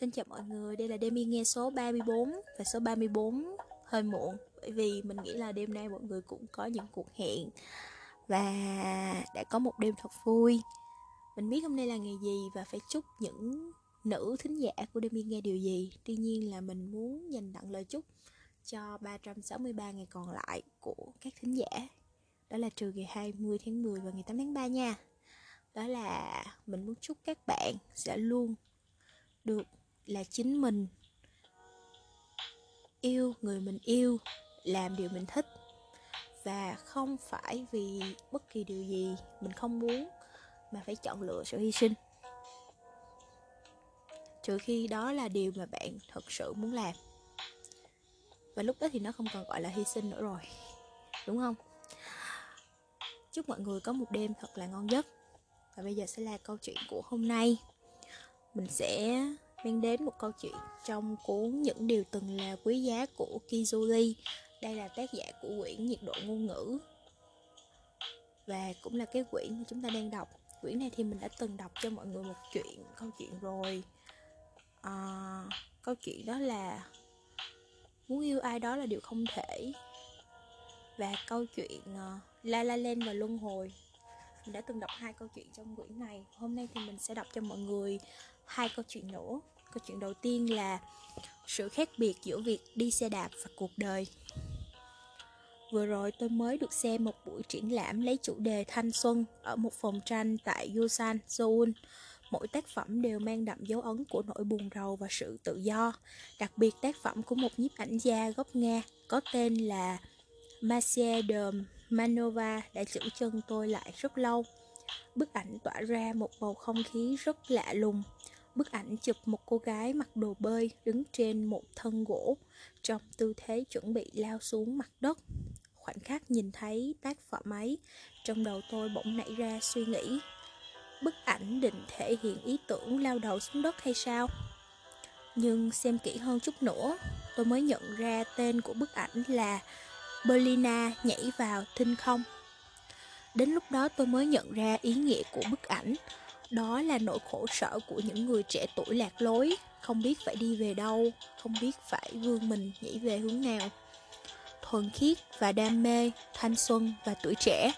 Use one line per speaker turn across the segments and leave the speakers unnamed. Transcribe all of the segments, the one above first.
Xin chào mọi người, đây là Demi nghe số 34 Và số 34 hơi muộn. Bởi vì mình nghĩ là đêm nay mọi người cũng có những cuộc hẹn Và đã có một đêm thật vui. Mình biết hôm nay là ngày gì và phải chúc những nữ thính giả của Demi nghe điều gì. Tuy nhiên là mình muốn dành tặng lời chúc cho 363 ngày còn lại của các thính giả. Đó là trừ ngày 20 tháng 10 và ngày 8 tháng 3 nha. Đó là mình muốn chúc các bạn sẽ luôn được là chính mình. Yêu người mình yêu, làm điều mình thích. Và không phải vì bất kỳ điều gì mình không muốn mà phải chọn lựa sự hy sinh. Trừ khi đó là điều mà bạn thật sự muốn làm. Và lúc đó thì nó không còn gọi là hy sinh nữa rồi. Đúng không? Chúc mọi người có một đêm thật là ngon giấc. Và bây giờ sẽ là câu chuyện của hôm nay. Mình sẽ mang đến một câu chuyện trong cuốn Những điều từng là quý giá của Kizuli. Đây là tác giả của quyển Nhiệt độ ngôn ngữ và cũng là cái quyển mà chúng ta đang đọc. Quyển này thì mình đã từng đọc cho mọi người một chuyện, câu chuyện rồi. À, câu chuyện đó là muốn yêu ai đó là điều không thể và câu chuyện uh, La La Land và Luân Hồi mình đã từng đọc hai câu chuyện trong quyển này hôm nay thì mình sẽ đọc cho mọi người hai câu chuyện nữa. Câu chuyện đầu tiên là sự khác biệt giữa việc đi xe đạp và cuộc đời. Vừa rồi tôi mới được xem một buổi triển lãm lấy chủ đề thanh xuân ở một phòng tranh tại Yusan, Seoul. Mỗi tác phẩm đều mang đậm dấu ấn của nỗi buồn rầu và sự tự do. Đặc biệt tác phẩm của một nhiếp ảnh gia gốc nga có tên là Marcia de Manova đã giữ chân tôi lại rất lâu. Bức ảnh tỏa ra một bầu không khí rất lạ lùng. Bức ảnh chụp một cô gái mặc đồ bơi đứng trên một thân gỗ trong tư thế chuẩn bị lao xuống mặt đất. Khoảnh khắc nhìn thấy tác phẩm ấy, trong đầu tôi bỗng nảy ra suy nghĩ. Bức ảnh định thể hiện ý tưởng lao đầu xuống đất hay sao? Nhưng xem kỹ hơn chút nữa, tôi mới nhận ra tên của bức ảnh là Berlina nhảy vào thinh không. Đến lúc đó tôi mới nhận ra ý nghĩa của bức ảnh đó là nỗi khổ sở của những người trẻ tuổi lạc lối, không biết phải đi về đâu, không biết phải vươn mình nhảy về hướng nào. Thuần khiết và đam mê, thanh xuân và tuổi trẻ,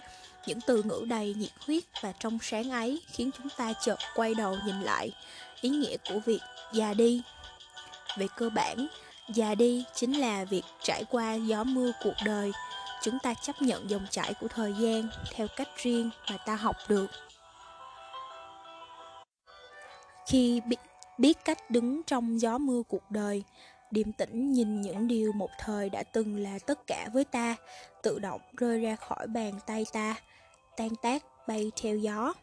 những từ ngữ đầy nhiệt huyết và trong sáng ấy khiến chúng ta chợt quay đầu nhìn lại ý nghĩa của việc già đi. Về cơ bản, già đi chính là việc trải qua gió mưa cuộc đời. Chúng ta chấp nhận dòng chảy của thời gian theo cách riêng mà ta học được khi biết, biết cách đứng trong gió mưa cuộc đời. Điềm tĩnh nhìn những điều một thời đã từng là tất cả với ta tự động rơi ra khỏi bàn tay ta tan tác bay theo gió.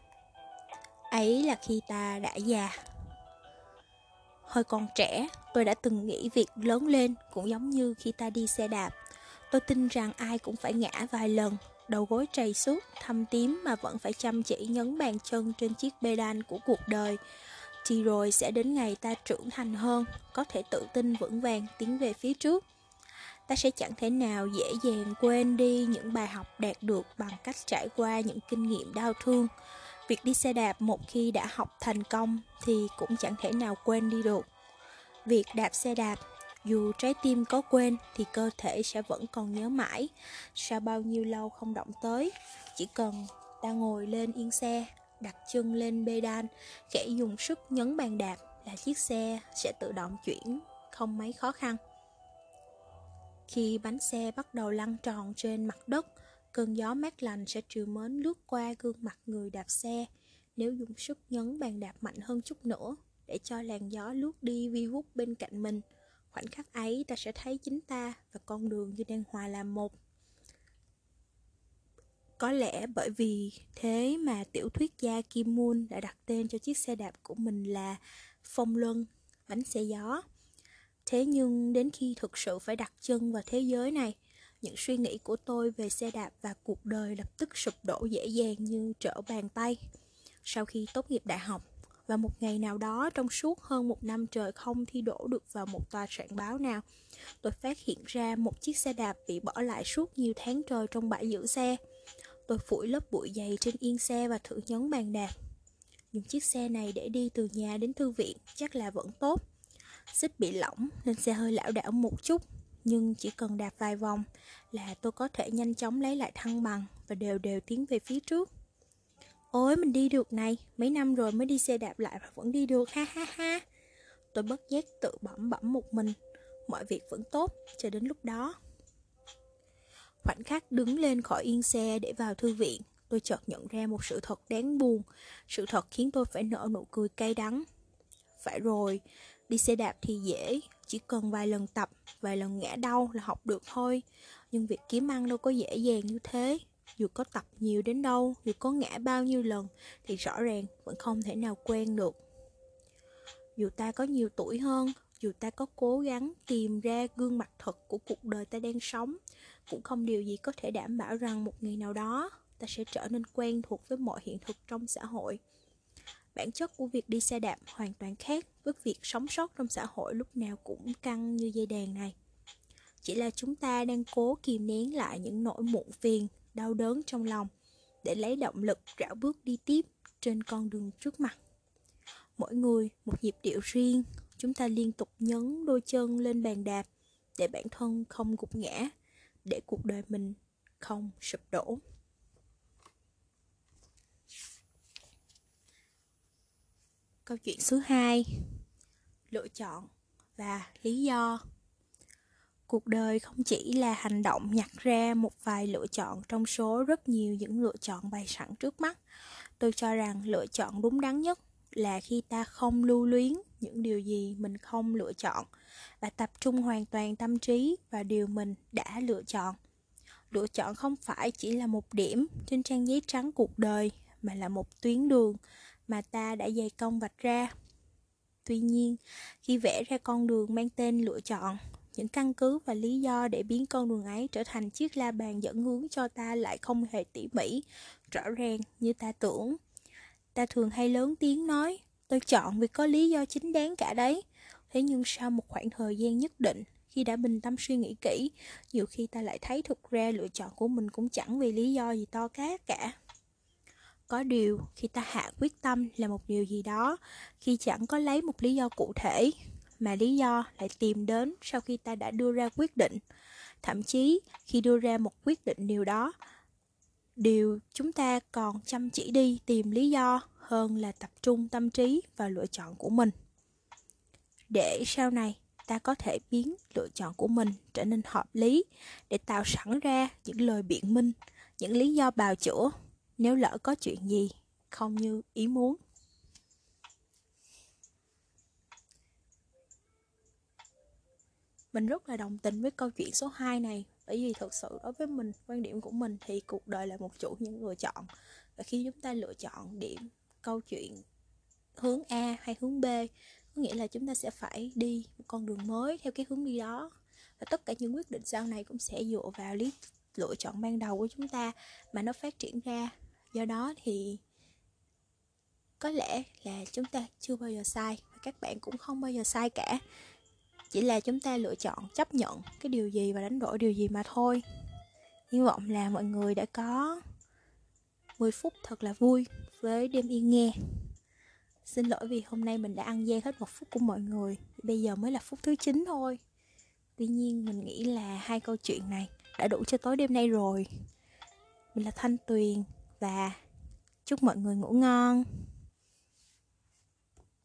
Ấy là khi ta đã già. Hồi còn trẻ tôi đã từng nghĩ việc lớn lên cũng giống như khi ta đi xe đạp. Tôi tin rằng ai cũng phải ngã vài lần đầu gối trầy suốt thâm tím mà vẫn phải chăm chỉ nhấn bàn chân trên chiếc pedal của cuộc đời thì rồi sẽ đến ngày ta trưởng thành hơn, có thể tự tin vững vàng tiến về phía trước. Ta sẽ chẳng thể nào dễ dàng quên đi những bài học đạt được bằng cách trải qua những kinh nghiệm đau thương. Việc đi xe đạp một khi đã học thành công thì cũng chẳng thể nào quên đi được. Việc đạp xe đạp, dù trái tim có quên thì cơ thể sẽ vẫn còn nhớ mãi. Sau bao nhiêu lâu không động tới, chỉ cần ta ngồi lên yên xe đặt chân lên pedal, khẽ dùng sức nhấn bàn đạp là chiếc xe sẽ tự động chuyển, không mấy khó khăn. Khi bánh xe bắt đầu lăn tròn trên mặt đất, cơn gió mát lành sẽ trừ mến lướt qua gương mặt người đạp xe. Nếu dùng sức nhấn bàn đạp mạnh hơn chút nữa, để cho làn gió lướt đi vi vút bên cạnh mình, khoảnh khắc ấy ta sẽ thấy chính ta và con đường như đang hòa làm một. Có lẽ bởi vì thế mà tiểu thuyết gia Kim Moon đã đặt tên cho chiếc xe đạp của mình là Phong Luân, bánh xe gió. Thế nhưng đến khi thực sự phải đặt chân vào thế giới này, những suy nghĩ của tôi về xe đạp và cuộc đời lập tức sụp đổ dễ dàng như trở bàn tay. Sau khi tốt nghiệp đại học, và một ngày nào đó trong suốt hơn một năm trời không thi đổ được vào một tòa soạn báo nào, tôi phát hiện ra một chiếc xe đạp bị bỏ lại suốt nhiều tháng trời trong bãi giữ xe. Tôi phủi lớp bụi dày trên yên xe và thử nhấn bàn đạp. những chiếc xe này để đi từ nhà đến thư viện chắc là vẫn tốt. Xích bị lỏng nên xe hơi lảo đảo một chút, Nhưng chỉ cần đạp vài vòng là tôi có thể nhanh chóng lấy lại thăng bằng Và đều đều tiến về phía trước Ôi, mình đi được này, Mấy năm rồi mới đi xe đạp lại mà vẫn đi được, ha ha ha Tôi bất giác tự bẩm bẩm một mình, Mọi việc vẫn tốt cho đến lúc đó Khoảnh khắc đứng lên khỏi yên xe để vào thư viện Tôi chợt nhận ra một sự thật đáng buồn. Sự thật khiến tôi phải nở nụ cười cay đắng. Phải rồi, đi xe đạp thì dễ Chỉ cần vài lần tập, vài lần ngã đau là học được thôi. Nhưng việc kiếm ăn đâu có dễ dàng như thế. Dù có tập nhiều đến đâu, dù có ngã bao nhiêu lần thì rõ ràng vẫn không thể nào quen được. Dù ta có nhiều tuổi hơn, dù ta có cố gắng tìm ra gương mặt thật của cuộc đời ta đang sống, cũng không điều gì có thể đảm bảo rằng một ngày nào đó ta sẽ trở nên quen thuộc với mọi hiện thực trong xã hội. Bản chất của việc đi xe đạp hoàn toàn khác với việc sống sót trong xã hội lúc nào cũng căng như dây đàn này. Chỉ là chúng ta đang cố kìm nén lại những nỗi muộn phiền đau đớn trong lòng để lấy động lực rảo bước đi tiếp trên con đường trước mặt. Mỗi người một nhịp điệu riêng, chúng ta liên tục nhấn đôi chân lên bàn đạp để bản thân không gục ngã, để cuộc đời mình không sụp đổ. Câu chuyện số 2 Lựa chọn và lý do cuộc đời không chỉ là hành động nhặt ra một vài lựa chọn trong số rất nhiều những lựa chọn bày sẵn trước mắt tôi cho rằng lựa chọn đúng đắn nhất là khi ta không lưu luyến những điều gì mình không lựa chọn. Và tập trung hoàn toàn tâm trí vào điều mình đã lựa chọn. Lựa chọn không phải chỉ là một điểm trên trang giấy trắng cuộc đời, mà là một tuyến đường mà ta đã dày công vạch ra. Tuy nhiên, khi vẽ ra con đường mang tên lựa chọn, những căn cứ và lý do để biến con đường ấy trở thành chiếc la bàn dẫn hướng cho ta lại không hề tỉ mỉ, rõ ràng như ta tưởng. Ta thường hay lớn tiếng nói tôi chọn vì có lý do chính đáng cả đấy. Thế nhưng sau một khoảng thời gian nhất định, khi đã bình tâm suy nghĩ kỹ, nhiều khi ta lại thấy thực ra lựa chọn của mình cũng chẳng vì lý do gì to cát cả. Có điều, khi ta hạ quyết tâm là một điều gì đó, khi chẳng có lấy một lý do cụ thể, mà lý do lại tìm đến sau khi ta đã đưa ra quyết định. Thậm chí, khi đưa ra một quyết định điều đó, điều chúng ta còn chăm chỉ đi tìm lý do hơn là tập trung tâm trí vào lựa chọn của mình. Để sau này ta có thể biến lựa chọn của mình trở nên hợp lý để tạo sẵn ra những lời biện minh, những lý do bào chữa nếu lỡ có chuyện gì không như ý muốn. Mình rất là đồng tình với câu chuyện số 2 này, bởi vì thực sự đối với mình, quan điểm của mình thì cuộc đời là một chuỗi những lựa chọn. Và khi chúng ta lựa chọn điểm câu chuyện hướng A hay hướng B, có nghĩa là chúng ta sẽ phải đi một con đường mới theo cái hướng đi đó. Và tất cả những quyết định sau này cũng sẽ dựa vào lý lựa chọn ban đầu của chúng ta mà nó phát triển ra. Do đó thì có lẽ là chúng ta chưa bao giờ sai và các bạn cũng không bao giờ sai cả. Chỉ là chúng ta lựa chọn chấp nhận cái điều gì và đánh đổi điều gì mà thôi. Hy vọng là mọi người đã có 10 phút thật là vui với đêm yên nghe. Xin lỗi vì hôm nay mình đã ăn gian hết một phút của mọi người. Bây giờ mới là phút thứ 9 thôi. Tuy nhiên, mình nghĩ là hai câu chuyện này đã đủ cho tối đêm nay rồi. Mình là thanh tuyền và chúc mọi người ngủ ngon.